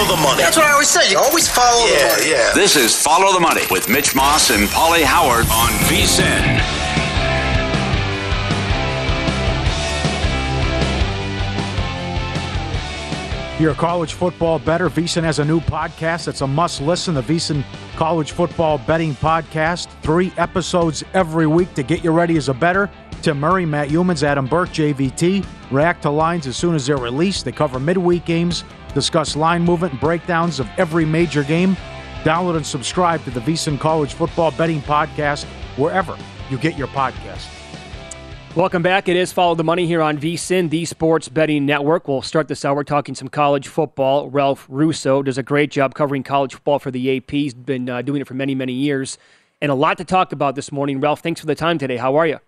Follow the, money. That's what I always say. You always follow the money. yeah. This is Follow the Money with Mitch Moss and Pauly Howard on VSIN. You're a college football bettor. VSiN has a new podcast. It's a must listen. The VSiN College Football Betting Podcast. Three episodes every week to get you ready as a bettor. Tim Murray, Matt Youmans, Adam Burke, JVT. React to lines as soon as they're released. They cover midweek games, discuss line movement and breakdowns of every major game. Download and subscribe to the VSiN College Football Betting Podcast wherever you get your podcast. Welcome back. It is Follow the Money here on VSIN, the Sports Betting Network. We'll start this hour talking some college football. Ralph Russo does a great job covering college football for the AP. He's been uh, doing it for many, many years. And a lot to talk about this morning. Ralph, thanks for the time today. How are you?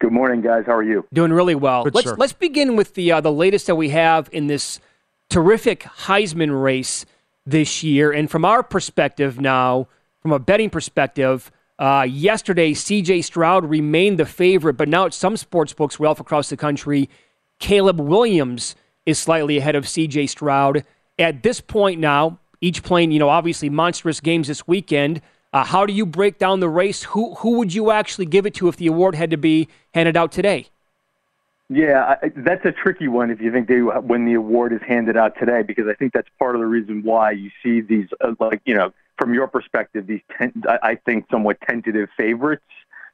Good morning, guys. How are you? Doing really well. Good, let's sir. let's begin with the uh, the latest that we have in this terrific Heisman race this year. And from our perspective now, from a betting perspective, uh, yesterday C.J. Stroud remained the favorite, but now at some sports books, Ralph, across the country, Caleb Williams is slightly ahead of C.J. Stroud. At this point now, each playing, you know, obviously monstrous games this weekend. Uh, how do you break down the race? Who who would you actually give it to if the award had to be handed out today? Yeah, I, that's a tricky one if you think they when the award is handed out today, because I think that's part of the reason why you see these, uh, like you know, from your perspective, these ten, I, think somewhat tentative favorites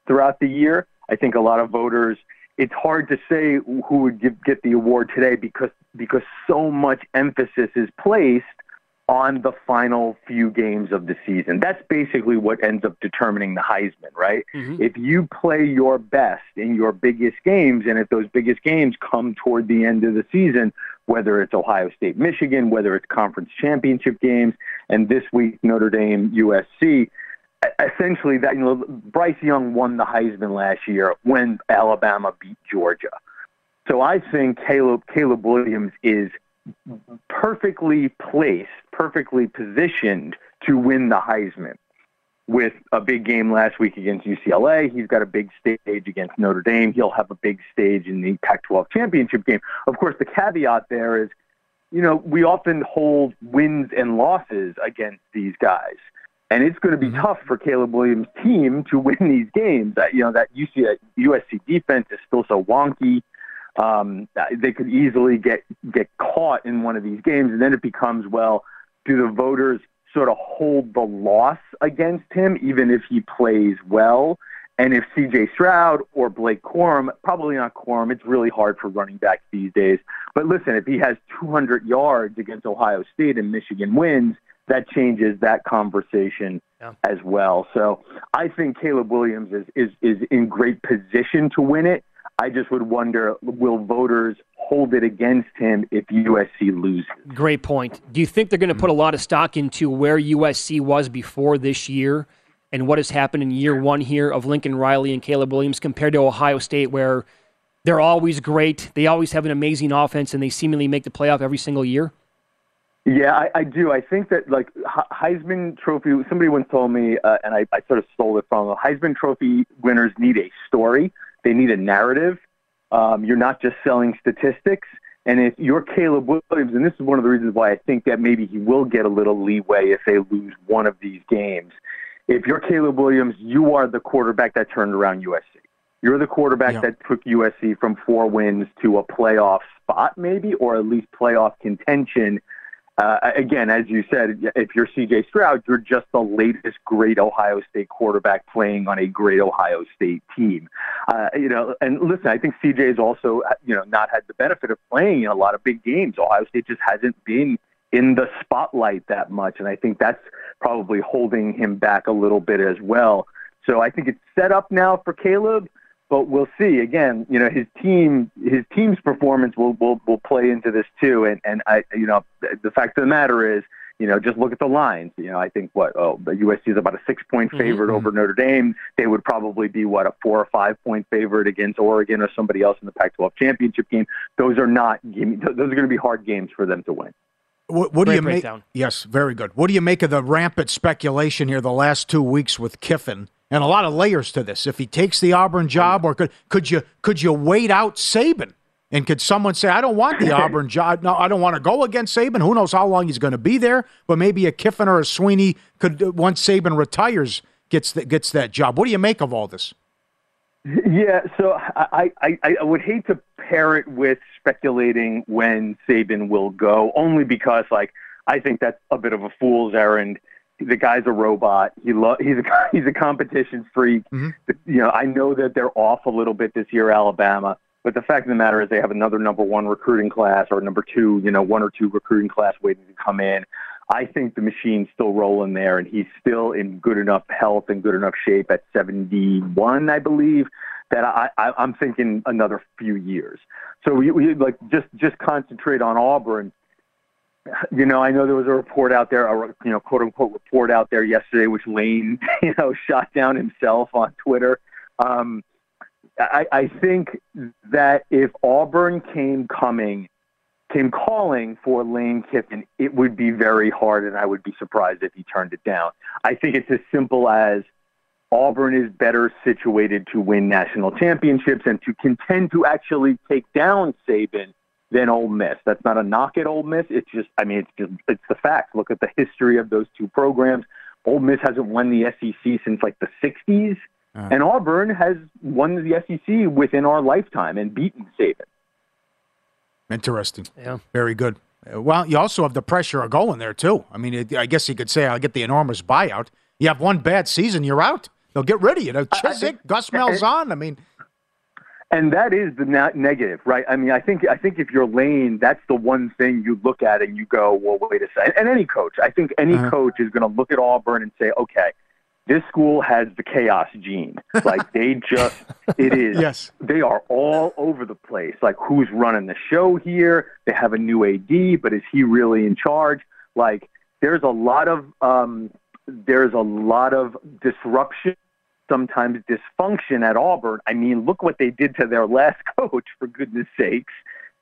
throughout the year. I think a lot of voters. It's hard to say who would give, get the award today because because so much emphasis is placed on the final few games of the season. That's basically what ends up determining the Heisman, right? Mm-hmm. If you play your best in your biggest games, and if those biggest games come toward the end of the season, whether it's Ohio State, Michigan, whether it's conference championship games, and this week Notre Dame, USC, essentially that you know Bryce Young won the Heisman last year when Alabama beat Georgia. So I think Caleb Caleb Williams is perfectly placed, perfectly positioned to win the Heisman. With a big game last week against UCLA, he's got a big stage against Notre Dame. He'll have a big stage in the Pac 12 championship game. Of course, the caveat there is you know, we often hold wins and losses against these guys. And it's going to be mm-hmm. tough for Caleb Williams' team to win these games. That you know that UC, USC defense is still so wonky. Um, they could easily get get caught in one of these games, and then it becomes well, do the voters sort of hold the loss against him, even if he plays well? And if CJ Stroud or Blake Corum, probably not Corum, it's really hard for running backs these days. But listen, if he has 200 yards against Ohio State and Michigan wins, that changes that conversation yeah. as well. So I think Caleb Williams is, is, is in great position to win it. I just would wonder will voters hold it against him if USC loses? Great point. Do you think they're going to put a lot of stock into where USC was before this year? and what has happened in year one here of Lincoln Riley and Caleb Williams compared to Ohio State, where they're always great, they always have an amazing offense, and they seemingly make the playoff every single year? Yeah, I, I do. I think that like Heisman Trophy. Somebody once told me, uh, and I, I sort of stole it from them. Heisman Trophy winners need a story. They need a narrative. Um, you're not just selling statistics. And if you're Caleb Williams, and this is one of the reasons why I think that maybe he will get a little leeway if they lose one of these games, if you're Caleb Williams, you are the quarterback that turned around USC. You're the quarterback yeah. that took USC from four wins to a playoff spot, maybe, or at least playoff contention. Uh, again, as you said, if you're CJ Stroud, you're just the latest great Ohio State quarterback playing on a great Ohio State team. Uh, you know, and listen, I think CJ has also, you know, not had the benefit of playing in a lot of big games. Ohio State just hasn't been in the spotlight that much, and I think that's probably holding him back a little bit as well. So I think it's set up now for Caleb, but we'll see. Again, you know, his team, his team's performance will will, will play into this too. And and I, you know, the fact of the matter is, you know, just look at the lines. You know, I think what oh, the USC is about a six point mm-hmm. favorite mm-hmm. over Notre Dame. They would probably be what a four or five point favorite against Oregon or somebody else in the Pac-12 championship game. Those are not. Those are going to be hard games for them to win. What, what do you make? Yes, very good. What do you make of the rampant speculation here the last two weeks with Kiffin? And a lot of layers to this. If he takes the Auburn job, or could could you could you wait out Saban? And could someone say, I don't want the Auburn job? No, I don't want to go against Saban. Who knows how long he's going to be there? But maybe a Kiffin or a Swinney could, uh, once Saban retires, gets the, gets that job. What do you make of all this? Yeah, so I, I, I would hate to pair it with speculating when Saban will go, only because like I think that's a bit of a fool's errand. The guy's a robot. He lo- he's a he's a competition freak. Mm-hmm. You know, I know that they're off a little bit this year, Alabama. But the fact of the matter is, they have another number one recruiting class or number two, you know, one or two recruiting class waiting to come in. I think the machine's still rolling there, and he's still in good enough health and good enough shape at 71, I believe, that I, I, I'm thinking another few years. So we, we like just just concentrate on Auburn. You know, I know there was a report out there, a you know, quote unquote report out there yesterday, which Lane, you know, shot down himself on Twitter. Um, I, I think that if Auburn came coming came calling for Lane Kiffin, it would be very hard, and I would be surprised if he turned it down. I think it's as simple as Auburn is better situated to win national championships and to contend to actually take down Saban than Ole Miss. That's not a knock at Ole Miss. It's just, I mean, it's just, it's the fact. Look at the history of those two programs. Ole Miss hasn't won the SEC since like the 60s, uh-huh. and Auburn has won the SEC within our lifetime and beaten Saban. Interesting. Yeah. Very good. Well, you also have the pressure of going there, too. I mean, it, I guess you could say I'll get the enormous buyout. You have one bad season, you're out. They'll get rid of you. Chizik, Gus Malzahn. I mean, and that is the na- negative, right? I mean, I think I think if you're Lane, that's the one thing you look at and you go, well, wait a second. And any coach, I think any uh-huh. coach is going to look at Auburn and say, okay, this school has the chaos gene. Like they just, it is. Yes. They are all over the place. Like who's running the show here? They have a new AD, but is he really in charge? Like there's a lot of, um, there's a lot of disruption, sometimes dysfunction at Auburn. I mean, look what they did to their last coach, for goodness sakes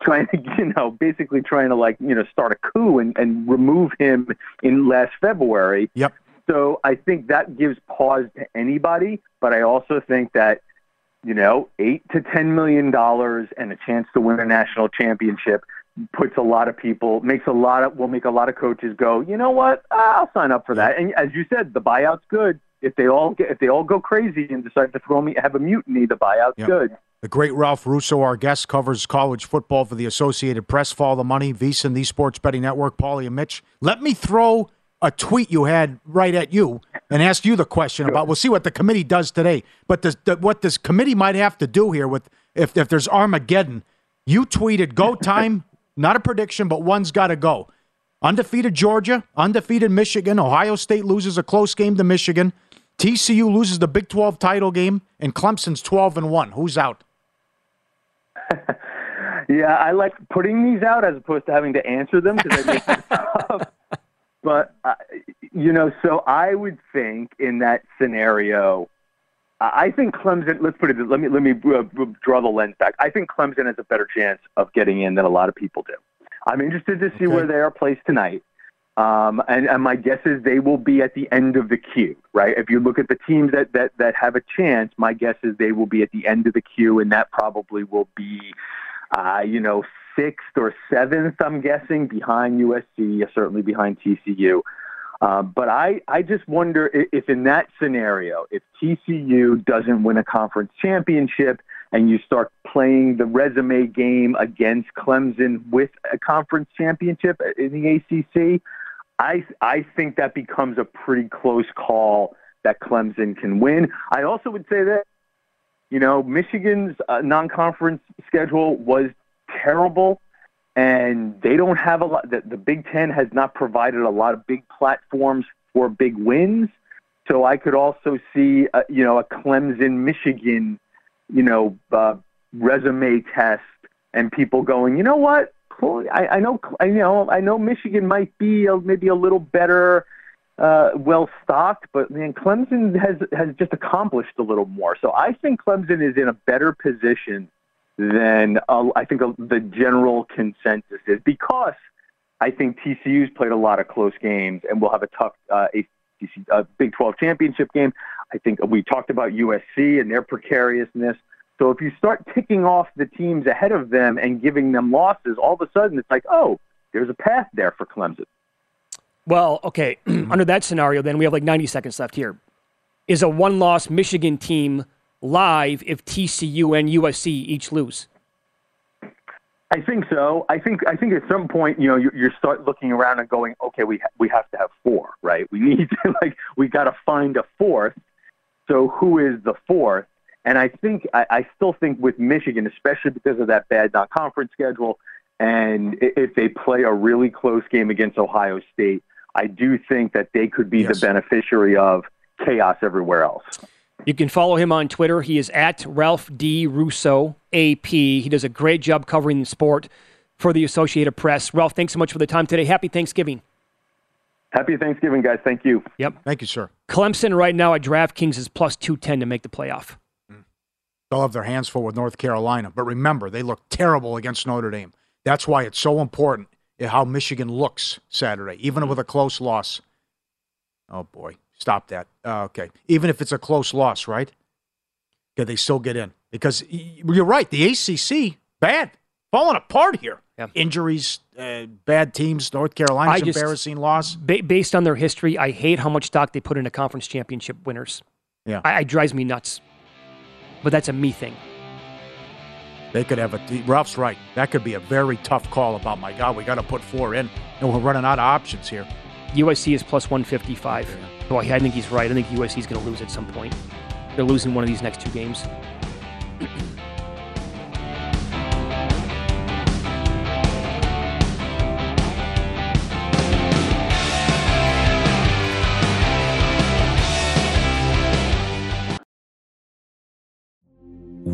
trying to, you know, basically trying to like, you know, start a coup and, and remove him in last February. Yep. So I think that gives pause to anybody, but I also think that you know, eight to ten million dollars and a chance to win a national championship. puts a lot of people, makes a lot of, will make a lot of coaches go, you know what, I'll sign up for that. And as you said, the buyout's good. If they all get, if they all go crazy and decide to throw me, have a mutiny, the buyout's Yep. good. The great Ralph Russo, our guest, covers college football for the Associated Press. Follow the money, VSiN, the Sports Betting Network, Paulie and Mitch. Let me throw a tweet you had right at you and ask you the question about. We'll see what the committee does today. But this, the, what this committee might have to do here with if if there's Armageddon, you tweeted go time, not a prediction, but one's got to go. Undefeated Georgia, undefeated Michigan. Ohio State loses a close game to Michigan. TCU loses the Big 12 title game, and Clemson's 12 and one. Who's out? Yeah, I like putting these out as opposed to having to answer them because I make tough. But uh, you know, so I would think in that scenario, I think Clemson. Let's put it. Let me let me uh, draw the lens back. I think Clemson has a better chance of getting in than a lot of people do. I'm interested to see where they are placed tonight. Um, and, and my guess is they will be at the end of the queue, right? If you look at the teams that, that, that have a chance, my guess is they will be at the end of the queue, and that probably will be, uh, you know, sixth or seventh, I'm guessing, behind USC, certainly behind TCU. Uh, but I, I just wonder i- if in that scenario, if TCU doesn't win a conference championship and you start playing the resume game against Clemson with a conference championship in the ACC, I, I think that becomes a pretty close call that Clemson can win. I also would say that, you know, Michigan's uh, non-conference schedule was terrible and they don't have a lot. The, the Big Ten has not provided a lot of big platforms for big wins. So I could also see, uh, you know, a Clemson, Michigan, you know, uh, resume test, and people going, you know what? Cool. I, I know, I know, I know Michigan might be a, maybe a little better, uh, well stocked, but man, Clemson has has just accomplished a little more. So I think Clemson is in a better position than uh, I think uh, the general consensus is because I think TCU's played a lot of close games and will have a tough uh, ACC, uh, Big 12 championship game. I think we talked about USC and their precariousness. So if you start ticking off the teams ahead of them and giving them losses, all of a sudden it's like, oh, there's a path there for Clemson. Well, okay. Under that scenario, then we have like 90 seconds left here. Is a one loss Michigan team live if TCU and USC each lose? I think so. I think I think at some point, you know, you, you start looking around and going, okay, we ha- we have to have four, right? We need to like we got to find a fourth. So who is the fourth? And I think I, I still think with Michigan, especially because of that bad non-conference schedule, and if they play a really close game against Ohio State, I do think that they could be Yes. the beneficiary of chaos everywhere else. You can follow him on Twitter. He is at Ralph D. Russo, AP. He does a great job covering the sport for the Associated Press. Ralph, thanks so much for the time today. Happy Thanksgiving. Happy Thanksgiving, guys. Thank you. Yep. Thank you, sir. Clemson right now at DraftKings is plus 210 to make the playoff. They'll have their hands full with North Carolina. But remember, they look terrible against Notre Dame. That's why it's so important how Michigan looks Saturday, even with a close loss. Oh, boy. Stop that. Uh, okay. Even if it's a close loss, right? Can they still get in? Because you're right. The ACC, bad. Falling apart here. Yeah. Injuries, uh, bad teams. North Carolina's just- embarrassing loss. Ba- based on their history, I hate how much stock they put into conference championship winners. Yeah. I- it drives me nuts. But that's a me thing. They could have a. Ralph's right. That could be a very tough call about, my God, we got to put four in. And we're running out of options here. USC is plus 155. Boy, I think he's right. I think USC is going to lose at some point. They're losing one of these next two games.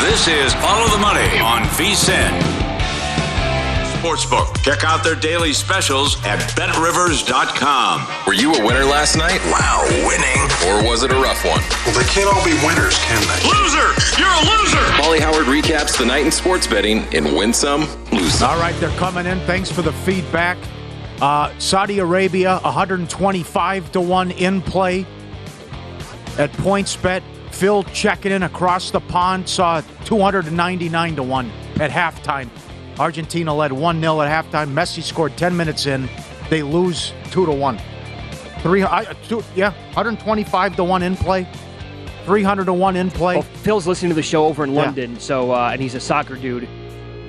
This is Follow the Money on VSIN. Sportsbook. Check out their daily specials at betrivers.com. Were you a winner last night? Wow, winning. Or was it a rough one? Well, they can't all be winners, can they? Loser! You're a loser! Pauly Howard recaps the night in sports betting in Win Some, Lose Some. All right, they're coming in. Thanks for the feedback. Uh, Saudi Arabia, 125 to 1 in play at PointsBet. Phil checking in across the pond saw 299 to 1 at halftime. Argentina led 1 0 at halftime. Messi scored 10 minutes in. They lose 2 to 1. Three, I, two, yeah, 125 to 1 in play. 300 to 1 in play. Well, Phil's listening to the show over in Yeah. London, so uh, and he's a soccer dude,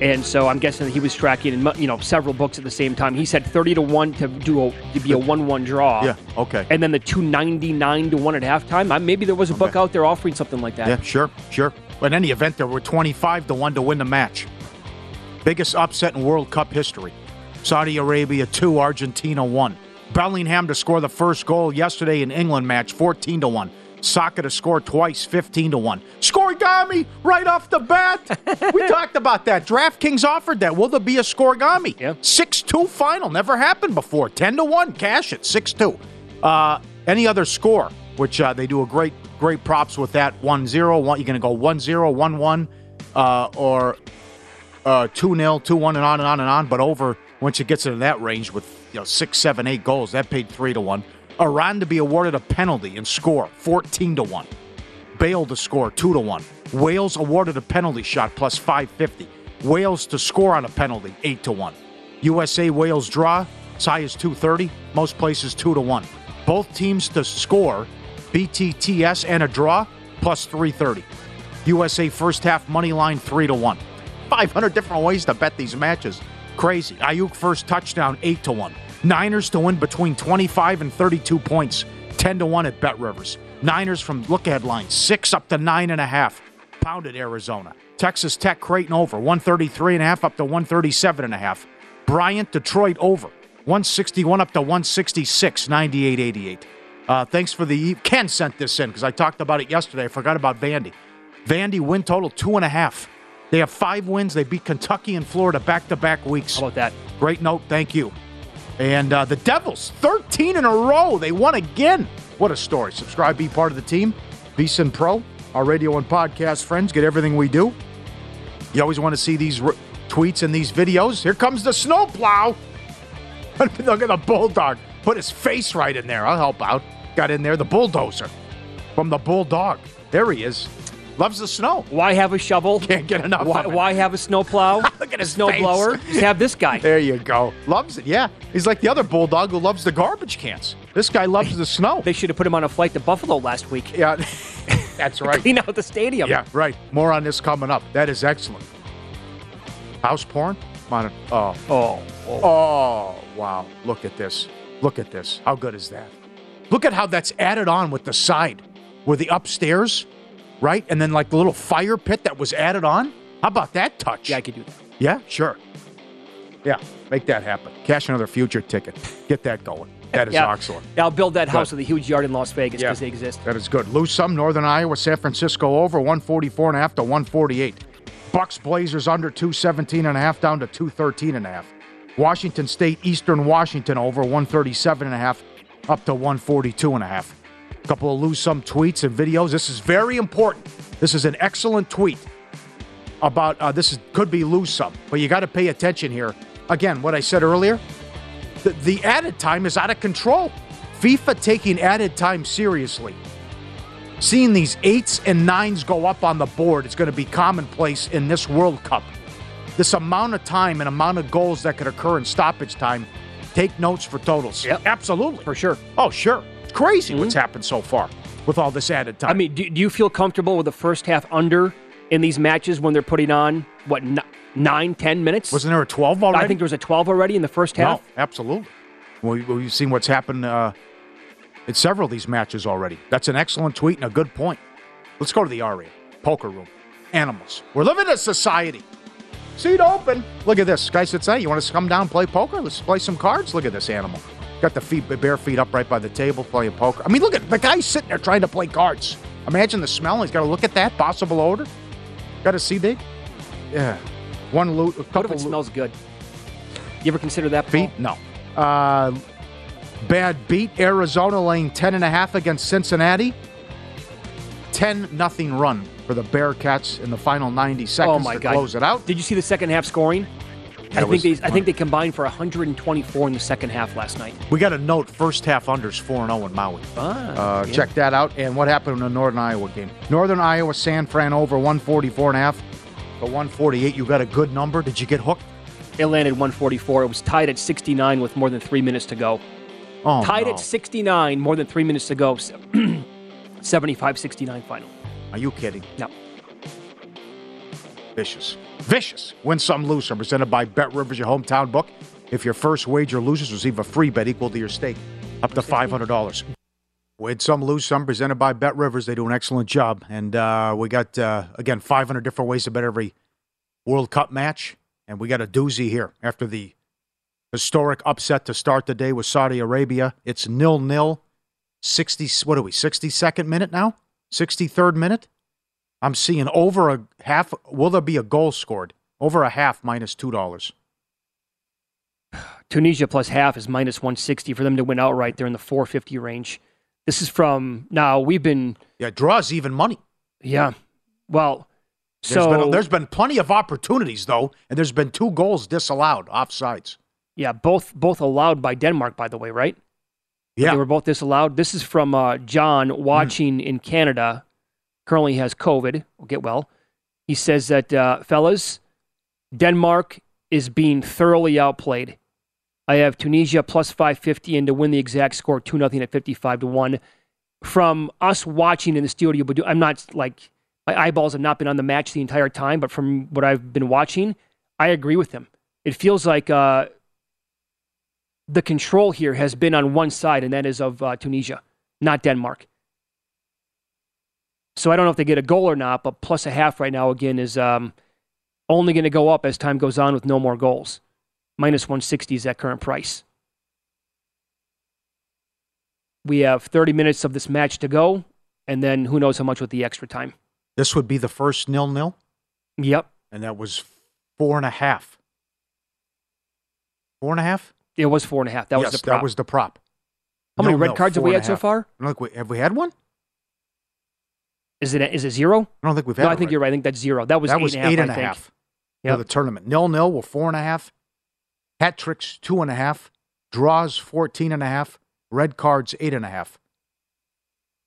and so I'm guessing that he was tracking in you know several books at the same time. He said 30 to one to do a to be a one-one draw. Yeah, okay. And then the 299 to one at halftime. I, maybe there was a book out there offering something like that. Yeah, sure, sure. But in any event, there were 25 to 1 to win the match. Biggest upset in World Cup history. Saudi Arabia 2, Argentina 1. Bellingham to score the first goal yesterday in England match, 14 to 1. Saka to score twice, 15 to 1. Scorigami right off the bat. we talked about that. DraftKings offered that. Will there be a Scorigami? Yeah. 6 2 final. Never happened before. 10 to 1. Cash it. 6 2. Uh, any other score, which uh, they do a great, great props with that 1 0. You're going to go 1 0, 1 1, uh, or uh, 2 0, 2 1, and on and on and on. But over, once it gets into that range with you know, 6, 7, 8 goals, that paid 3 to 1. Iran to be awarded a penalty and score 14 to 1. Bale to score 2 to 1. Wales awarded a penalty shot plus 550. Wales to score on a penalty 8 to 1. USA Wales draw as high as 230, most places 2 to 1. Both teams to score BTTS and a draw plus 330. USA first half money line 3 to 1. 500 different ways to bet these matches. Crazy. Aiyuk first touchdown 8 to 1. Niners to win between 25 and 32 points 10 to 1 at Bet Rivers. Niners from look ahead line 6 up to 9.5. Pounded Arizona. Texas Tech Creighton over 133 and a half up to 137 and a half. Bryant Detroit over 161 up to 166, 98 88. Uh, thanks for the. Ken sent this in because I talked about it yesterday. I forgot about Vandy. Vandy win total two and a half. They have five wins. They beat Kentucky and Florida back to back weeks. How about that? Great note. Thank you. And uh, the Devils, 13 in a row. They won again. What a story. Subscribe, be part of the team. VSIN Pro, our radio and podcast friends, get everything we do. You always want to see these tweets and these videos. Here comes the snowplow. Look at the bulldog. Put his face right in there. I'll help out. Got in there the bulldozer from the bulldog. There he is. Loves the snow. Why have a shovel? Can't get enough. Why, why have a snowplow? Look at a his snowblower. face. Just have this guy. There you go. Loves it. Yeah. He's like the other bulldog who loves the garbage cans. This guy loves the snow. They should have put him on a flight to Buffalo last week. Yeah. That's right. Clean out the stadium. Yeah, right. More on this coming up. That is excellent. House porn? Come on. Oh. oh. Oh. Oh, wow. Look at this. Look at this. How good is that? Look at how that's added on with the side, where the upstairs, right? And then like the little fire pit that was added on. How about that touch? Yeah, I could do that. Yeah, sure. Yeah, make that happen. Cash another future ticket. Get that going. That is yeah. excellent. Yeah, I'll build that house with a huge yard in Las Vegas Yeah. because they exist. That is good. Lose some. Northern Iowa, San Francisco over 144 and a half to 148. Bucks Blazers under 217 and a half down to 213 and a half. Washington State Eastern Washington over 137 and a half up to 142 and a half. A couple of lose some tweets and videos. This is very important. This is an excellent tweet about uh, this is could be lose some, but you got to pay attention here. Again, what I said earlier, the, the added time is out of control. FIFA taking added time seriously. Seeing these eights and nines go up on the board is going to be commonplace in this World Cup. This amount of time and amount of goals that could occur in stoppage time, take notes for totals. Yep. Absolutely. For sure. Oh, sure. It's crazy what's happened so far with all this added time. I mean, do, do you feel comfortable with the first half under in these matches when they're putting on, what, n- nine, ten minutes? wasn't there a 12 already? I think there was a 12 already in the first half. No, absolutely. Well, we- we've seen what's happened uh, in several of these matches already. That's an excellent tweet and a good point. Let's go to the area. Poker room. Animals. We're living in a society. Seat open. Look at this. Guy sits down. You want to come down and play poker? Let's play some cards. Look at this animal. Got the feet, bare feet up right by the table playing poker. I mean, look at the guy sitting there trying to play cards. Imagine the smell. He's got to look at that possible odor. Got to see big. Yeah. One loot. A What if it smells good? You ever consider that? Paul? Feet? No. Uh, bad beat. Arizona laying 10 and a half against Cincinnati. 10 nothing run for the Bearcats in the final 90 seconds Oh my to God! close it out. Did you see the second half scoring? I think they, I think they combined for 124 in the second half last night. We got a note first half unders 4 0 in Maui. Ah, Uh, yeah. Check that out. And what happened in the Northern Iowa game? Northern Iowa, San Fran over 144 and a half. The 148, you got a good number. Did you get hooked? It landed 144. It was tied at 69 with more than three minutes to go. Oh, tied no. at 69, more than three minutes to go. 75 69 final. Are you kidding? No. Vicious. Vicious. Win some, lose some. Presented by Bet Rivers, your hometown book. If your first wager loses, receive a free bet equal to your stake, up to $500. Win some, lose some. Presented by Bet Rivers. They do an excellent job. And uh, we got, uh, again, 500 different ways to bet every World Cup match. And we got a doozy here after the historic upset to start the day with Saudi Arabia. It's nil nil. 60, what are we, 62nd minute now? 63rd minute? I'm seeing over a half. Will there be a goal scored? Over a half $2. Tunisia plus half is minus 160 for them to win outright. They're in the 450 range. This is from now. We've been Yeah, draws even money. yeah. Well, There's, so been, there's been plenty of opportunities, though, and there's been two goals disallowed, offsides. yeah, both both allowed by Denmark, by the way, right? Yeah. They were both disallowed. This is from uh, John watching in Canada. Currently has COVID. Will get well. He says that uh, fellas, Denmark is being thoroughly outplayed. I have Tunisia plus 550 and to win the exact score 2 nothing at 55 to 1. From us watching in the studio, but I'm not like My eyeballs have not been on the match the entire time, but from what I've been watching, I agree with him. It feels like uh, the control here has been on one side, and that is of uh, Tunisia, not Denmark. So I don't know if they get a goal or not, but plus a half right now again is um, only going to go up as time goes on with no more goals. Minus 160 is that current price. We have 30 minutes of this match to go, and then who knows how much with the extra time. This would be the first nil nil, Yep. and that was four and a half. Four and a half. It was four and a half. That yes, was the prop. that was the prop. How many red cards have we had so far? Look, we- have we had one? Is it is it zero? I don't think we've had. No, I a think red- you're right. I think that's zero. That was that eight was and a half, eight and I a think. half for the tournament. Nil nil were four and a half. Hat tricks two and a half. Draws fourteen and a half. Red cards eight and a half.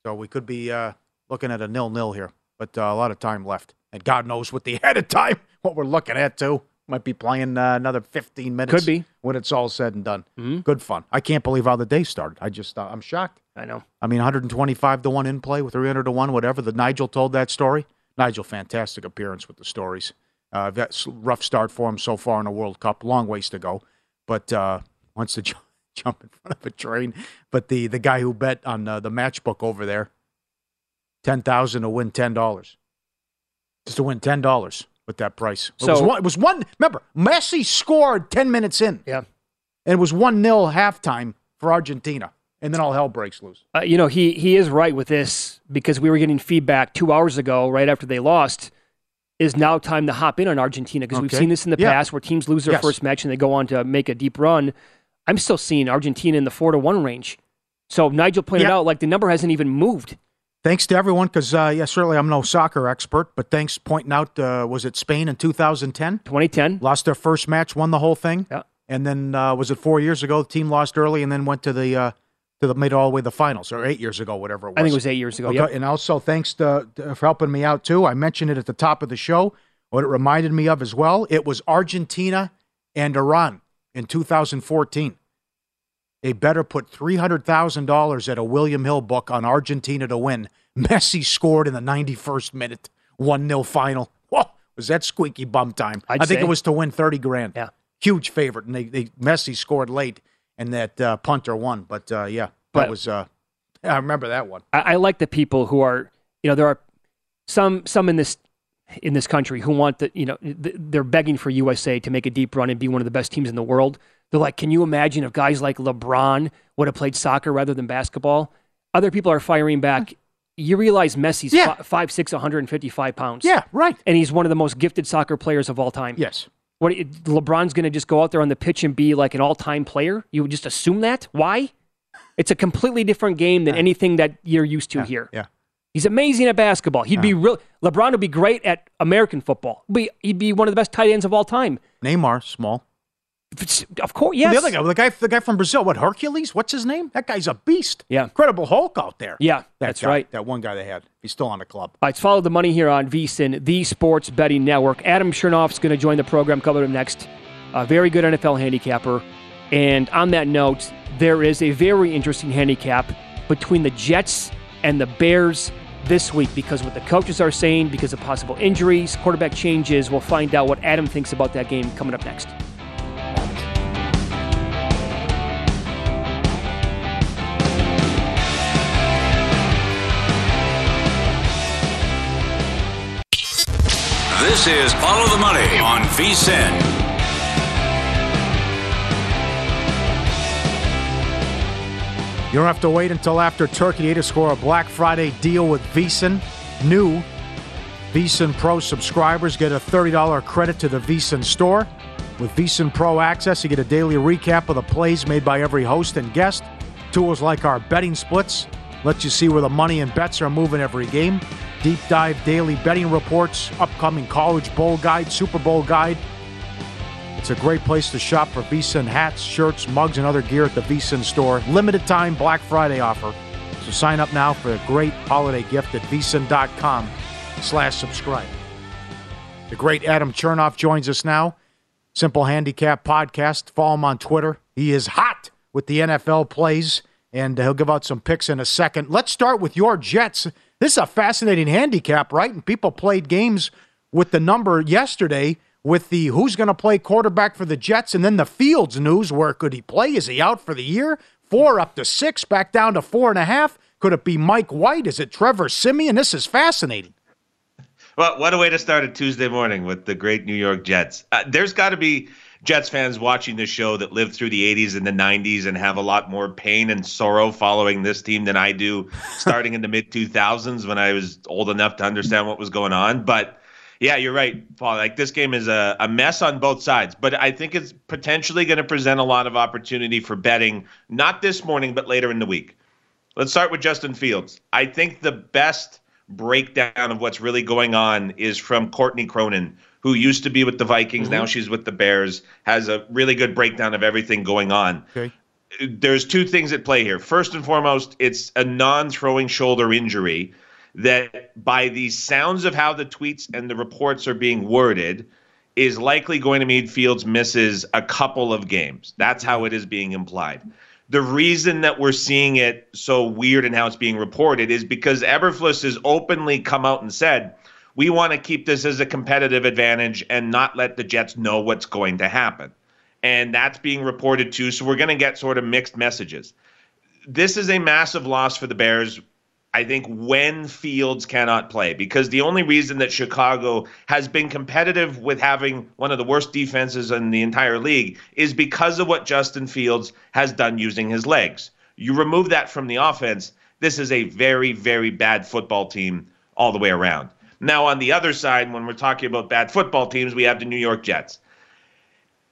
So we could be uh, looking at a nil nil here, but uh, a lot of time left, and God knows what the added time what we're looking at too. Might be playing uh, another fifteen minutes. Could be. when it's all said and done. Mhm. Good fun. I can't believe how the day started. I just uh, I'm shocked. I know. I mean, 125 to 1 in play with 300 to 1, whatever. The Nigel told that story. Nigel, fantastic appearance with the stories. Uh, that's rough start for him so far in the World Cup. Long ways to go. But uh, wants to jump, jump in front of a train. But the, the guy who bet on uh, the Matchbook over there, 10000 to win $10. Just to win $10 with that price. It, was So- one, it was one. Remember, Messi scored 10 minutes in. Yeah. And it was 1 0 halftime for Argentina. And then all hell breaks loose. Uh, you know, he he is right with this because we were getting feedback two hours ago, right after they lost. Is now time to hop in on Argentina because we've seen this in the Yeah. past where teams lose their Yes. first match and they go on to make a deep run. I'm still seeing Argentina in the four to one range. So Nigel pointed Yeah. out like the number hasn't even moved. Thanks to everyone, because uh, yeah, certainly I'm no soccer expert, but thanks pointing out. Uh, was it Spain in 2010? 2010 lost their first match, won the whole thing. Yeah. And then uh, was it four years ago? The team lost early and then went to the uh, to the made it all the way to the finals, or eight years ago, whatever it was. I think it was eight years ago. Okay, Yep. And also thanks to, to- for helping me out too. I mentioned it at the top of the show. What it reminded me of as well, it was Argentina and Iran in 2014. They better put three hundred thousand dollars at a William Hill book on Argentina to win. Messi scored in the 91st minute, one 0 final. Whoa, was that squeaky bum time? I'd I think say. it was to win thirty grand. Yeah. huge favorite, and they, they Messi scored late, and that uh, punter won. But uh, yeah, that But- was. Uh, I remember that one. I, I like the people who are, you know, there are some some in this in this country who want the, you know, th- they're begging for USA to make a deep run and be one of the best teams in the world. They're like, can you imagine if guys like LeBron would have played soccer rather than basketball? Other people are firing back. Uh-huh. You realize Messi's Yeah. fi- five six, 155 pounds. Yeah, right. and he's one of the most gifted soccer players of all time. Yes. What LeBron's going to just go out there on the pitch and be like an all-time player? You would just assume that? Why? It's a completely different game than anything that you're used to here. Yeah. He's amazing at basketball. He'd be real. LeBron would be great at American football. Be, he'd be one of the best tight ends of all time. Neymar, small. Of course, yes. The other guy, the guy, the guy from Brazil, what Hercules? What's his name? That guy's a beast. Yeah. Incredible Hulk out there. Yeah, That that's guy, right. That one guy they had. He's still on the club. All right, let's follow the money here on VSIN, the Sports Betting Network. Adam Chernoff's going to join the program coming up next. A very good NFL handicapper. And on that note, there is a very interesting handicap between the Jets and the Bears this week because what the coaches are saying, because of possible injuries, quarterback changes. We'll find out what Adam thinks about that game coming up next. This is Follow the Money on VSIN. You don't have to wait until after Turkey Day to score a Black Friday deal with VSiN. New VSiN Pro subscribers get a $30 credit to the VSiN store. With VSiN Pro Access, you get a daily recap of the plays made by every host and guest. Tools like our betting splits let you see where the money and bets are moving every game. Deep dive daily betting reports, upcoming college bowl guide, Super Bowl guide, it's a great place to shop for VSiN hats, shirts, mugs, and other gear at the VSiN store. Limited time Black Friday offer. So sign up now for a great holiday gift at VSiN.com slash subscribe. The great Adam Chernoff joins us now. Simple Handicap Podcast. Follow him on Twitter. He is hot with the NFL plays and he'll give out some picks in a second. Let's start with your Jets. This is a fascinating handicap, right? And people played games with the number yesterday with the who's going to play quarterback for the Jets, and then the Fields news. Where could he play? Is he out for the year? Four up to six, back down to four and a half. Could it be Mike White? Is it Trevor Siemian? This is fascinating. Well, what a way to start a Tuesday morning with the great New York Jets. Uh, there's got to be Jets fans watching this show that lived through the 80s and the 90s and have a lot more pain and sorrow following this team than I do starting in the mid 2000s when I was old enough to understand what was going on. But yeah, you're right, Paul. Like this game is a, a mess on both sides, but I think it's potentially going to present a lot of opportunity for betting, not this morning, but later in the week. Let's start with Justin Fields. I think the best breakdown of what's really going on is from Courtney Cronin, who used to be with the Vikings. Mm-hmm. Now she's with the Bears, has a really good breakdown of everything going on. Okay. There's two things at play here. First and foremost, it's a non throwing shoulder injury that, by the sounds of how the tweets and the reports are being worded, is likely going to mean Fields misses a couple of games. That's how it is being implied the reason that we're seeing it so weird and how it's being reported is because Eberflus has openly come out and said, we want to keep this as a competitive advantage and not let the Jets know what's going to happen. And that's being reported too. So we're going to get sort of mixed messages. This is a massive loss for the Bears. I think when Fields cannot play, because the only reason that Chicago has been competitive with having one of the worst defenses in the entire league is because of what Justin Fields has done using his legs. You remove that from the offense, this is a very, very bad football team all the way around. Now, on the other side, when we're talking about bad football teams, we have the New York Jets.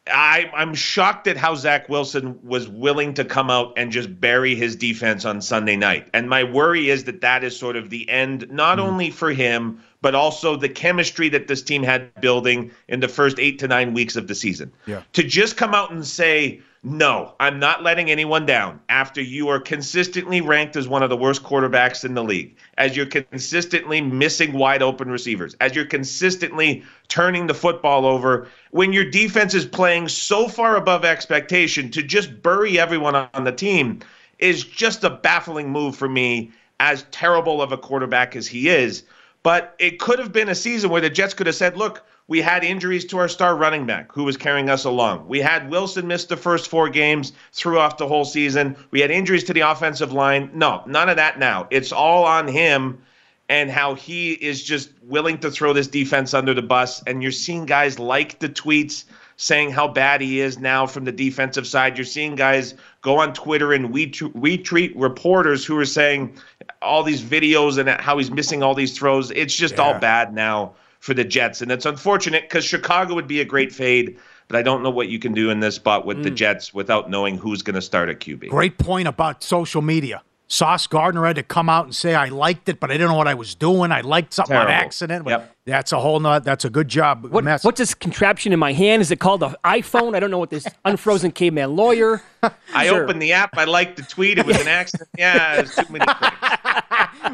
I, I'm shocked at how Zach Wilson was willing to come out and just bury his defense on Sunday night. And my worry is that that is sort of the end, not mm. only for him, but also the chemistry that this team had building in the first eight to nine weeks of the season. Yeah. To just come out and say, no, I'm not letting anyone down after you are consistently ranked as one of the worst quarterbacks in the league, as you're consistently missing wide open receivers, as you're consistently turning the football over, when your defense is playing so far above expectation to just bury everyone on the team is just a baffling move for me, as terrible of a quarterback as he is. But it could have been a season where the Jets could have said, look, we had injuries to our star running back who was carrying us along. We had Wilson miss the first four games, threw off the whole season. We had injuries to the offensive line. No, none of that now. It's all on him and how he is just willing to throw this defense under the bus. And you're seeing guys like the tweets saying how bad he is now from the defensive side. You're seeing guys go on Twitter and we retweet reporters who are saying all these videos and how he's missing all these throws. It's just yeah. all bad now for the Jets. And it's unfortunate because Chicago would be a great fade, but I don't know what you can do in this spot with mm. the Jets without knowing who's going to start at QB. Great point about social media. Sauce Gardner had to come out and say I liked it, but I didn't know what I was doing. I liked something Terrible. on accident. Yep. That's a whole nother. That's a good job. What, what's this contraption in my hand? Is it called an iPhone? I don't know what this unfrozen caveman lawyer. I sure. opened the app. I liked the tweet. It was an accident. Yeah, too many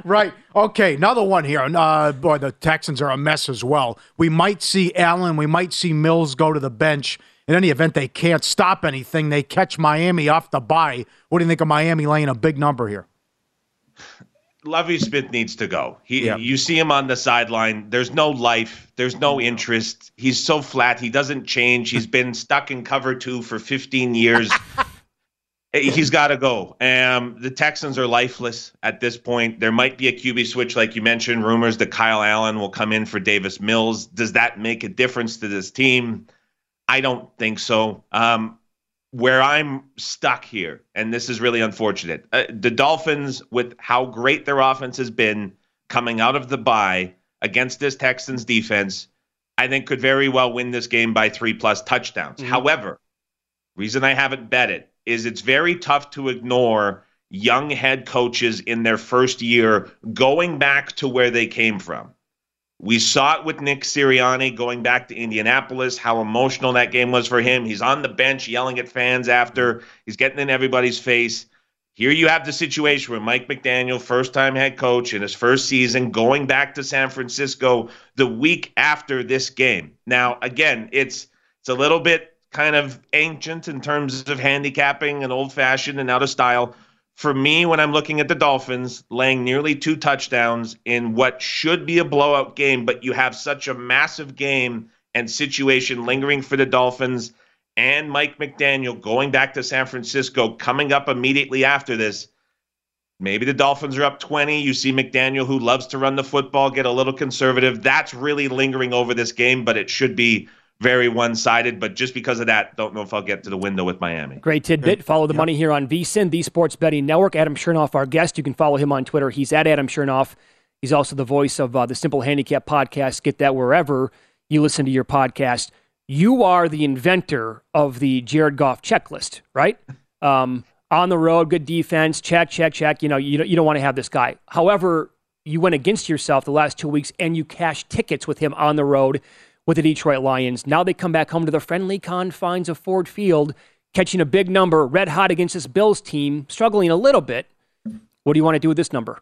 right. Okay. Another one here. Uh, boy, the Texans are a mess as well. We might see Allen. We might see Mills go to the bench. In any event, they can't stop anything. They catch Miami off the bye. What do you think of Miami laying a big number here? Lovie Smith needs to go. He, yeah. you see him on the sideline. There's no life. There's no interest. He's so flat. He doesn't change. He's been stuck in cover two for 15 years. He's got to go. Um, the Texans are lifeless at this point. There might be a QB switch, like you mentioned. Rumors that Kyle Allen will come in for Davis Mills. Does that make a difference to this team? I don't think so. Um, where I'm stuck here, and this is really unfortunate, uh, the Dolphins, with how great their offense has been coming out of the bye against this Texans defense, I think could very well win this game by three plus touchdowns. Mm-hmm. However, reason I haven't bet it is it's very tough to ignore young head coaches in their first year going back to where they came from. We saw it with Nick Sirianni going back to Indianapolis, how emotional that game was for him. He's on the bench yelling at fans after, he's getting in everybody's face. Here you have the situation where Mike McDaniel, first time head coach in his first season, going back to San Francisco the week after this game. Now, again, it's it's a little bit kind of ancient in terms of handicapping and old fashioned and out of style. For me, when I'm looking at the Dolphins laying nearly two touchdowns in what should be a blowout game, but you have such a massive game and situation lingering for the Dolphins and Mike McDaniel going back to San Francisco, coming up immediately after this. Maybe the Dolphins are up 20. You see McDaniel, who loves to run the football, get a little conservative. That's really lingering over this game, but it should be very one sided. But just because of that, don't know if I'll get to the window with Miami. Great tidbit. Follow the yep. money here on VSiN, the Sports Betting Network. Adam Chernoff, our guest. You can follow him on Twitter. He's at Adam Chernoff. He's also the voice of uh, the Simple Handicap podcast. Get that wherever you listen to your podcast. You are the inventor of the Jared Goff checklist, right? Um, on the road, good defense, check, check, check. You know, you don't, you don't want to have this guy. However, you went against yourself the last two weeks and you cashed tickets with him on the road with the Detroit Lions. Now they come back home to the friendly confines of Ford Field, catching a big number, red hot against this Bills team, struggling a little bit. What do you want to do with this number?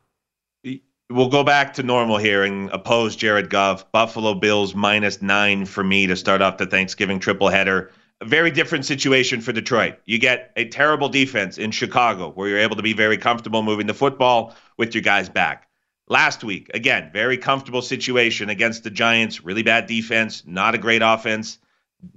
We'll go back to normal here and oppose Jared Goff. Buffalo Bills minus nine for me to start off the Thanksgiving triple header. A very different situation for Detroit. You get a terrible defense in Chicago where you're able to be very comfortable moving the football with your guys back. Last week, again, very comfortable situation against the Giants. Really bad defense, not a great offense.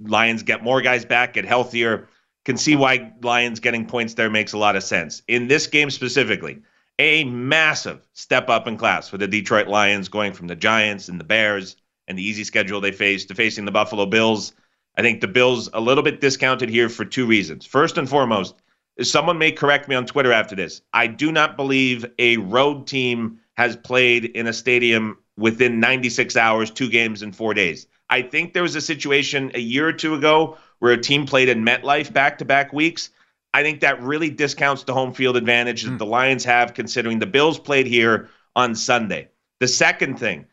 Lions get more guys back, get healthier. Can see why Lions getting points there makes a lot of sense. In this game specifically, a massive step up in class for the Detroit Lions going from the Giants and the Bears and the easy schedule they face to facing the Buffalo Bills. I think the Bills a little bit discounted here for two reasons. First and foremost, someone may correct me on Twitter after this. I do not believe a road team has played in a stadium within 96 hours, two games in four days. I think there was a situation a year or two ago where a team played in MetLife back to back weeks. I think that really discounts the home field advantage that mm. the Lions have, considering the Bills played here on Sunday. The second thing,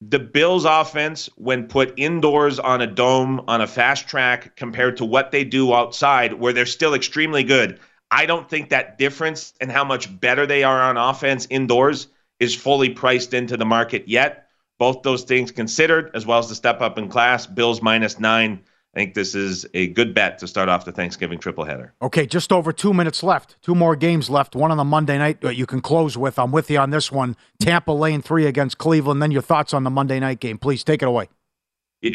the Bills' offense, when put indoors on a dome, on a fast track, compared to what they do outside, where they're still extremely good, I don't think that difference and how much better they are on offense indoors is fully priced into the market yet. Both those things considered, as well as the step up in class, Bills minus nine. I think this is a good bet to start off the Thanksgiving triple header. Okay, just over two minutes left. Two more games left. One on the Monday night that you can close with. I'm with you on this one. Tampa lane three against Cleveland. Then your thoughts on the Monday night game. Please take it away.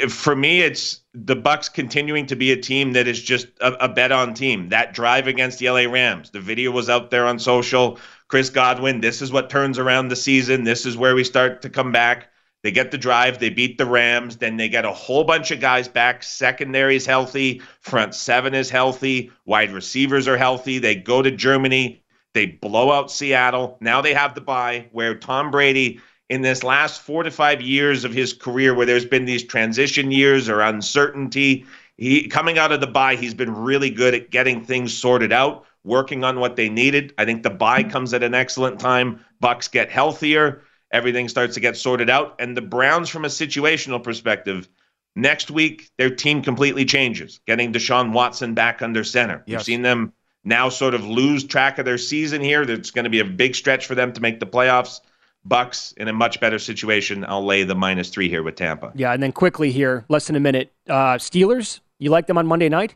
For me, it's the Bucs continuing to be a team that is just a, a bet on team. That drive against the LA Rams. The video was out there on social. Chris Godwin, this is what turns around the season. This is where we start to come back. They get the drive, they beat the Rams, then they get a whole bunch of guys back. Secondary is healthy, front seven is healthy, wide receivers are healthy. They go to Germany, they blow out Seattle. Now they have the bye where Tom Brady, in this last four to five years of his career, where there's been these transition years or uncertainty, he coming out of the bye, he's been really good at getting things sorted out working on what they needed. I think the bye comes at an excellent time. Bucs get healthier, everything starts to get sorted out, and the Browns, from a situational perspective, next week their team completely changes. Getting Deshaun Watson back under center. Yes. You've seen them now sort of lose track of their season here. It's going to be a big stretch for them to make the playoffs. Bucs in a much better situation. I'll lay the minus three here with Tampa. Yeah, and then quickly here, less than a minute. Uh, Steelers, you like them on Monday night?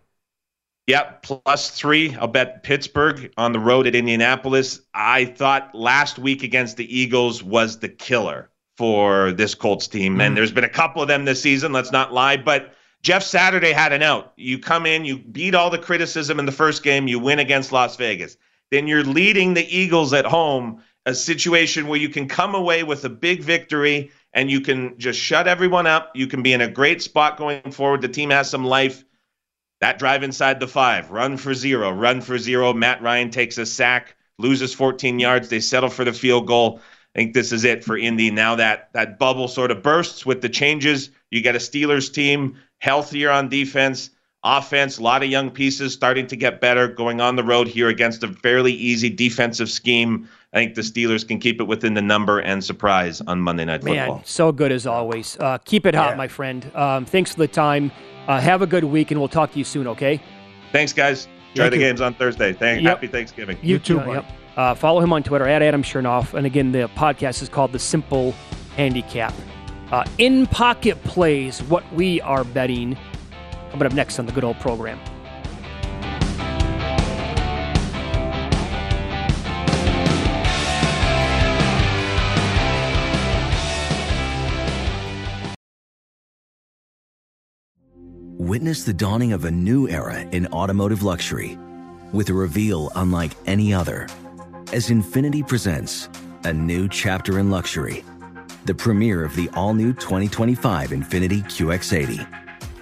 Yep, plus three. I'll bet Pittsburgh on the road at Indianapolis. I thought last week against the Eagles was the killer for this Colts team. Mm. And there's been a couple of them this season, let's not lie. But Jeff Saturday had an out. You come in, you beat all the criticism in the first game, you win against Las Vegas. Then you're leading the Eagles at home, a situation where you can come away with a big victory and you can just shut everyone up. You can be in a great spot going forward. The team has some life. That drive inside the five, run for zero, run for zero. Matt Ryan takes a sack, loses 14 yards. They settle for the field goal. I think this is it for Indy. Now that that bubble sort of bursts with the changes, you get a Steelers team healthier on defense, offense, a lot of young pieces starting to get better going on the road here against a fairly easy defensive scheme. I think the Steelers can keep it within the number and surprise on Monday Night Football. Man, so good as always. Uh, keep it hot, yeah. my friend. Um, thanks for the time. Uh, have a good week, and we'll talk to you soon, okay? Thanks, guys. Enjoy Thank the you. games on Thursday. Thank, yep. Happy Thanksgiving. You, you too, uh, yep. uh, follow him on Twitter at Adam Chernoff. And again, the podcast is called The Simple Handicap. Uh, in pocket plays, what we are betting. Coming up next on the Good Old Program. Witness the dawning of a new era in automotive luxury with a reveal unlike any other as Infiniti presents a new chapter in luxury, the premiere of the all new 2025 Infiniti QX80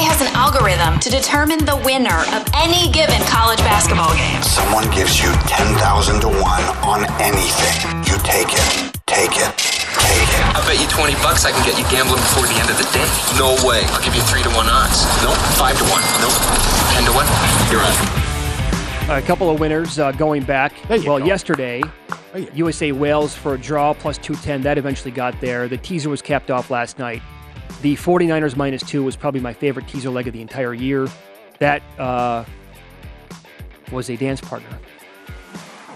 The guy has an algorithm to determine the winner of any given college basketball game. Someone gives you 10,000 to 1 on anything. You take it. Take it. Take it. I bet you 20 bucks I can get you gambling before the end of the day. No way. I'll give you 3 to 1 odds. Nope. 5 to 1. Nope. 10 to 1. You're on. A couple of winners uh, going back. well, go. yesterday, USA Wales for a draw plus 210. That eventually got there. The teaser was capped off last night. The 49ers minus two was probably my favorite teaser leg of the entire year. That uh, was a dance partner.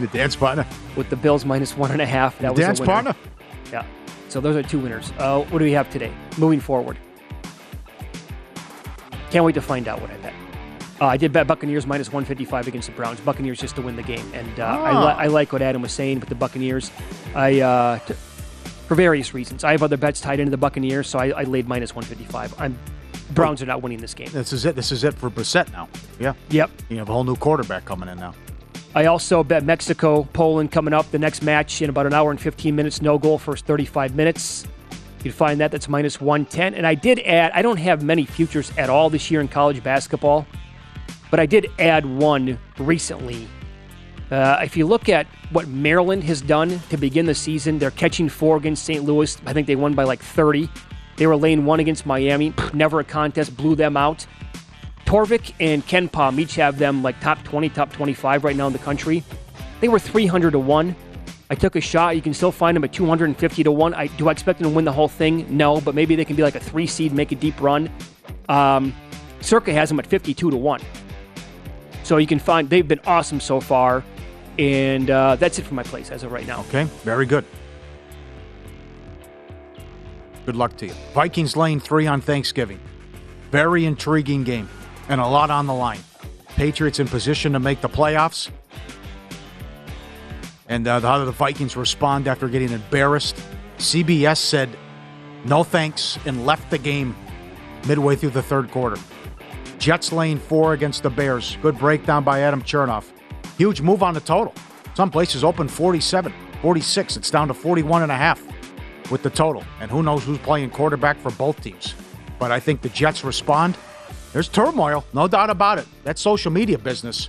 The dance partner? With the Bills minus one and a half. That The was a dance partner? Yeah. So those are two winners. Uh, what do we have today? Moving forward. Can't wait to find out what I bet. Uh, I did bet Buccaneers minus 155 against the Browns. Buccaneers just to win the game. And uh, I, Ah. li- I like what Adam was saying with the Buccaneers. I uh, t- For various reasons. I have other bets tied into the Buccaneers, so I, I laid minus 155. I'm Browns are not winning this game. This is it. This is it for Brissett now. Yeah. Yep. You have a whole new quarterback coming in now. I also bet Mexico, Poland coming up. The next match in about an hour and 15 minutes. No goal, first 35 minutes. You'd find that. That's minus 110. And I did add, I don't have many futures at all this year in college basketball, but I did add one recently Uh, if you look at what Maryland has done to begin the season, they're catching four against St. Louis. I think they won by like 30. They were laying one against Miami. Never a contest, blew them out. Torvik and KenPom each have them like top 20, top 25 right now in the country. They were 300 to 1. I took a shot. You can still find them at 250 to 1. I, do I expect them to win the whole thing? No, but maybe they can be like a three seed, make a deep run. Um, Circa has them at 52 to 1. So you can find they've been awesome so far. And uh, that's it for my place as of right now. Okay, very good. Good luck to you. Vikings lane three on Thanksgiving. Very intriguing game and a lot on the line. Patriots in position to make the playoffs. And uh, how do the Vikings respond after getting embarrassed? CBS said no thanks and left the game midway through the third quarter. Jets lane four against the Bears. Good breakdown by Adam Chernoff. Huge move on the total. Some places open 47, 46. It's down to 41 and a half with the total. And who knows who's playing quarterback for both teams. But I think the Jets respond. There's turmoil, no doubt about it. That's social media business,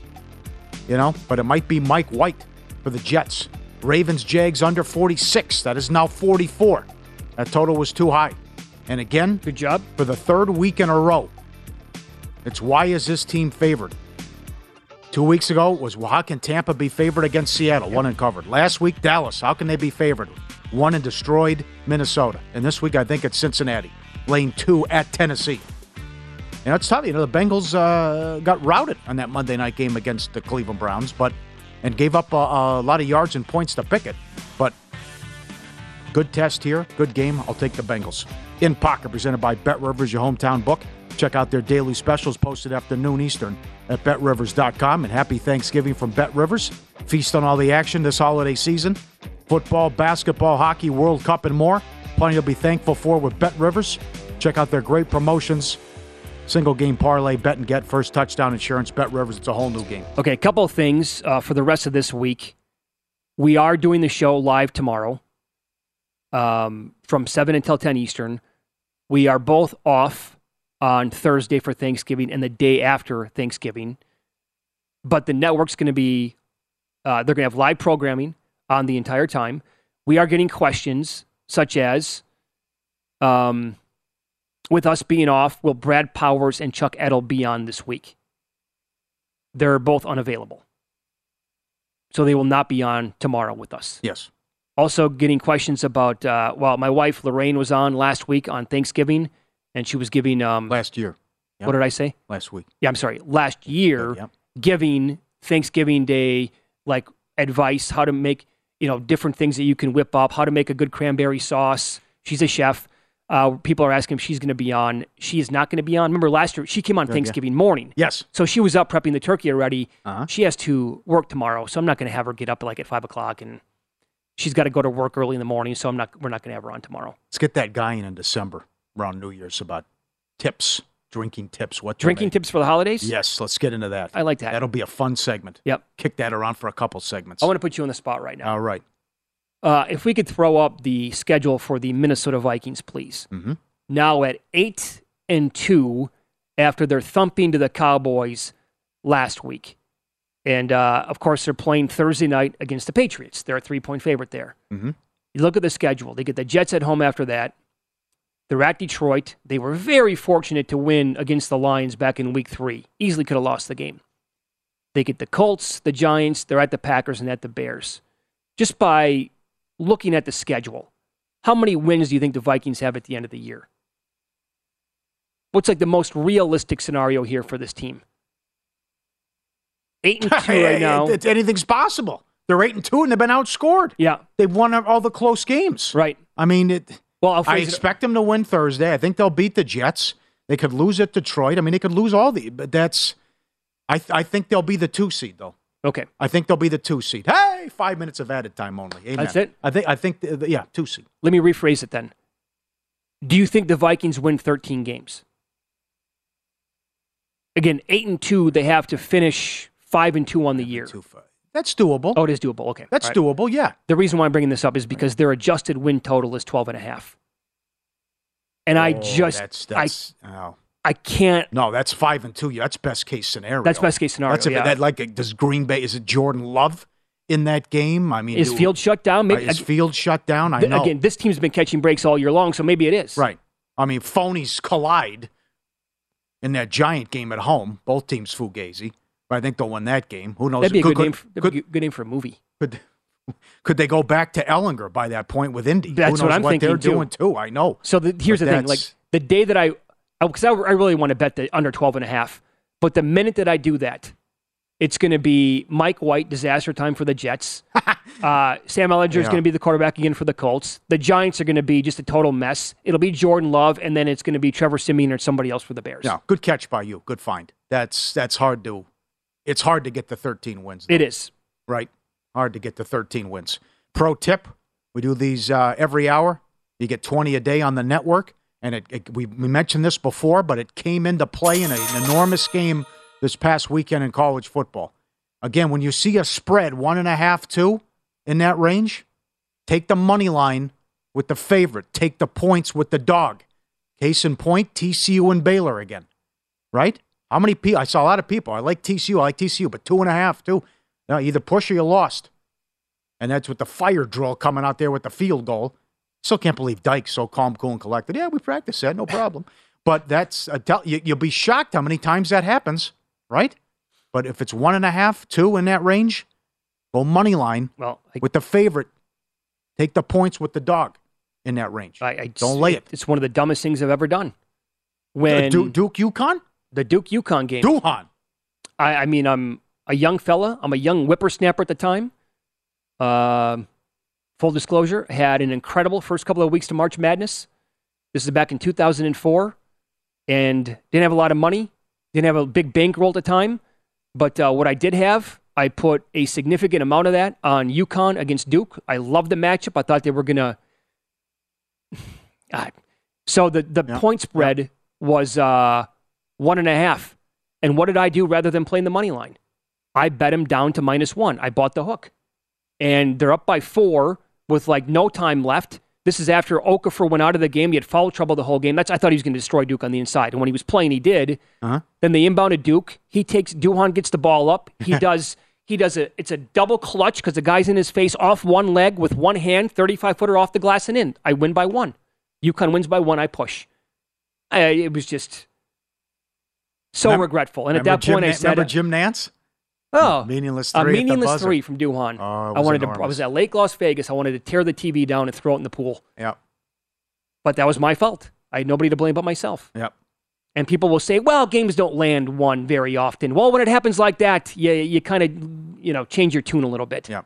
you know, but it might be Mike White for the Jets. Ravens Jags under 46. That is now 44. That total was too high. And again, good job. For the third week in a row, it's why is this team favored? Two weeks ago was well, how can Tampa be favored against Seattle? One and covered. Last week, Dallas. How can they be favored? One and destroyed Minnesota. And this week, I think it's Cincinnati. Lane two at Tennessee. You know, it's tough. You know, the Bengals uh, got routed on that Monday night game against the Cleveland Browns, but and gave up a, a lot of yards and points to Pickett. But good test here, good game. I'll take the Bengals. In Pocket, presented by Bet Rivers, your hometown book. Check out their daily specials posted after noon Eastern at betrivers.com. And happy Thanksgiving from Bet Rivers. Feast on all the action this holiday season football, basketball, hockey, World Cup, and more. Plenty to be thankful for with Bet Rivers. Check out their great promotions. Single game parlay, bet and get, first touchdown insurance, Bet Rivers. It's a whole new game. Okay, a couple of things uh, for the rest of this week. We are doing the show live tomorrow um, from 7 until 10 Eastern. We are both off on Thursday for Thanksgiving and the day after Thanksgiving. But the network's going to be, uh, they're going to have live programming on the entire time. We are getting questions such as, um, with us being off, will Brad Powers and Chuck Edel be on this week? They're both unavailable. So they will not be on tomorrow with us. Yes. Also, getting questions about, uh, well, my wife Lorraine was on last week on Thanksgiving, and she was giving. Um, last year. What did I say? Last week. Yeah, I'm sorry. Last year, Yep. giving Thanksgiving Day like advice how to make you know different things that you can whip up, how to make a good cranberry sauce. She's a chef. Uh, people are asking if she's going to be on. She is not going to be on. Remember last year she came on Yeah, yeah. Thanksgiving morning. Yes. So she was up prepping the turkey already. Uh-huh. She has to work tomorrow, so I'm not going to have her get up like at five o'clock, and she's got to go to work early in the morning. So I'm not. We're not going to have her on tomorrow. Let's get that guy in in December around New Year's about tips, drinking tips. What Drinking make. tips for the holidays. Yes, let's get into that. I like that. That'll be a fun segment. Yep. Kick that around for a couple segments. I want to put you on the spot right now. All right. Uh, if we could throw up the schedule for the Minnesota Vikings, please. Mm-hmm. Now at eight and two, after their thumping to the Cowboys last week, and uh, of course they're playing Thursday night against the Patriots. They're a three-point favorite there. Mm-hmm. You look at the schedule; they get the Jets at home after that. They're at Detroit. They were very fortunate to win against the Lions back in Week Three. Easily could have lost the game. They get the Colts, the Giants. They're at the Packers and at the Bears. Just by looking at the schedule, how many wins do you think the Vikings have at the end of the year? What's like the most realistic scenario here for this team? Eight and two right now. Anything's possible. They're eight and two, and they've been outscored. Yeah, they've won all the close games. Right. I mean, it. Well, I expect them to win Thursday. I think they'll beat the Jets. They could lose at Detroit. I mean, they could lose all the. But that's. I th- I think they'll be the two seed though. Okay. I think they'll be the two seed. Hey, five minutes of added time only. Amen. That's it? I think. I think. the- the- yeah, two seed. Let me rephrase it then. Do you think the Vikings win 13 games? Again, eight and two, they have to finish five and two on the year. That's doable. Oh, it is doable. Okay. That's right. doable. Yeah. The reason why I'm bringing this up is because their adjusted win total is 12 and a half. And I Oh, just, that's that's. I, oh. I can't. No, that's five and two. That's best case scenario. That's best case scenario. That's if yeah. that like does Green Bay is it Jordan Love in that game? I mean, is do- Field shut down? uh, is Field shut down? I th- know. Again, this team's been catching breaks all year long, so maybe it is. Right. I mean, phonies collide in that giant game at home. Both teams fugazi, I think they'll win that game. Who knows? That'd be a Could- good name. For, a good name for a movie. Could could they go back to Ehlinger by that point with Indy? That's what I'm thinking they're too. doing too. I know. So the, here's But the thing: like the day that I, because I, I really want to bet the under 12 and a half, but the minute that I do that, it's going to be Mike White disaster time for the Jets. uh, Sam Ehlinger is Yeah. going to be the quarterback again for the Colts. The Giants are going to be just a total mess. It'll be Jordan Love, and then it's going to be Trevor Siemian or somebody else for the Bears. Yeah, good catch by you. Good find. That's that's hard to. It's hard to get the 13 wins. It is. Right. Hard to get the 13 wins. Pro tip: We do these uh, every hour. You get 20 a day on the network, and it, it, we we mentioned this before, but it came into play in an enormous game this past weekend in college football. Again, when you see a spread one and a half, two in that range, take the money line with the favorite. Take the points with the dog. Case in point, TCU and Baylor again. Right? How many people? I saw a lot of people. I like TCU. I like TCU, but two and a half, two. No, either push or you lost. And that's with the fire drill coming out there with the field goal. Still can't believe Dykes so calm, cool, and collected. Yeah, we practiced that, no problem. but that's uh, tell, you, you'll be shocked how many times that happens, right? But if it's one and a half, two in that range, go money line Well, I, with the favorite. Take the points with the dog in that range. I, I Don't lay it. It's one of the dumbest things I've ever done. When Duke, Duke UConn? The Duke UConn game, Duhon. I, I mean, I'm a young fella. I'm a young whippersnapper at the time. Um full disclosure, had an incredible first couple of weeks to March Madness. This is back in 2004, and didn't have a lot of money. Didn't have a big bankroll at the time, but uh, what I did have, I put a significant amount of that on UConn against Duke. I loved the matchup. I thought they were gonna. God. So the the point spread was uh, one and a half. And what did I do rather than playing the money line? I bet him down to minus one. I bought the hook. And they're up by four with like no time left. This is after Okafor went out of the game. He had foul trouble the whole game. That's I thought he was going to destroy Duke on the inside. And when he was playing, he did. Uh-huh. Then they inbounded Duke. He takes Duhon gets the ball up. He does he does a it's a double clutch because the guy's in his face off one leg with one hand, 35 footer off the glass and in. I win by one. UConn wins by one. I push. I, it was just so Remember- regretful. And at that point, I said, remember Jim Nantz? "Oh, meaningless a three. the meaningless three from Duhon." Oh, I wanted to. I was at Lake Las Vegas. I wanted to tear the TV down and throw it in the pool. Yep. But that was my fault. I had nobody to blame but myself. Yep. And people will say, "Well, games don't land one very often." Well, when it happens like that, you you kind of you know change your tune a little bit. Yep.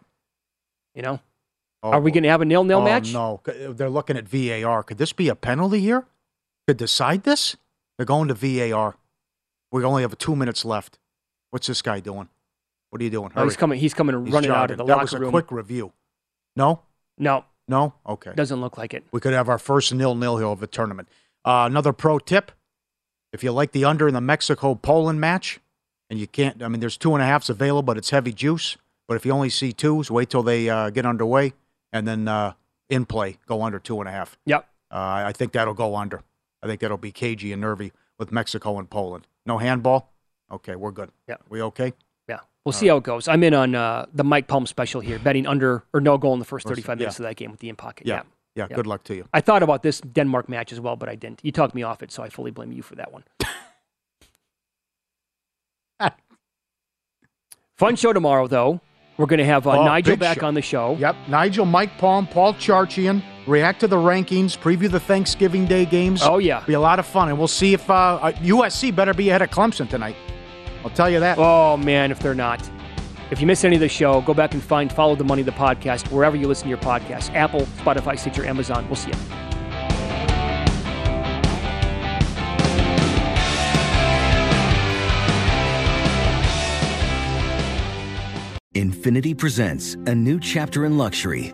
You know, Oh, are we going to have a nil nil oh, match? No, they're looking at VAR. Could this be a penalty here? Could decide this? They're going to VAR. We only have two minutes left. What's this guy doing? What are you doing? Oh, he's coming. He's coming He's running out of the that locker was a room. quick review. No, No, no. Okay. doesn't look like it. We could have our first nil nil here of the tournament. Uh, another pro tip: if you like the under in the Mexico Poland match, and you can't, I mean, there's two and a halfs available, but it's heavy juice. But if you only see twos, wait till they uh, get underway, and then uh, in play go under two and a half. Yep. Uh, I think that'll go under. I think that'll be cagey and nervy with Mexico and Poland. No handball. Okay, we're good. Yeah. We okay? Yeah. We'll see how it goes. I'm in on uh, the Mike Palm special here, betting under or no goal in the first First- 35 minutes of that game with the in pocket. Yeah. Yeah. Yeah. Good luck to you. I thought about this Denmark match as well, but I didn't. You talked me off it, so I fully blame you for that one. Fun show tomorrow, though. We're going to have uh, Oh, Nigel back show. on the show. Yep. Nigel, Mike Palm, Paul Charchian, react to the rankings, preview the Thanksgiving Day games. Oh, yeah. Be a lot of fun. And we'll see if uh, uh, USC better be ahead of Clemson tonight. I'll tell you that. Oh, man, if they're not. If you miss any of the show, go back and find Follow the Money, the podcast, wherever you listen to your podcast Apple, Spotify, Stitcher, Amazon. We'll see you. Infiniti presents a new chapter in luxury,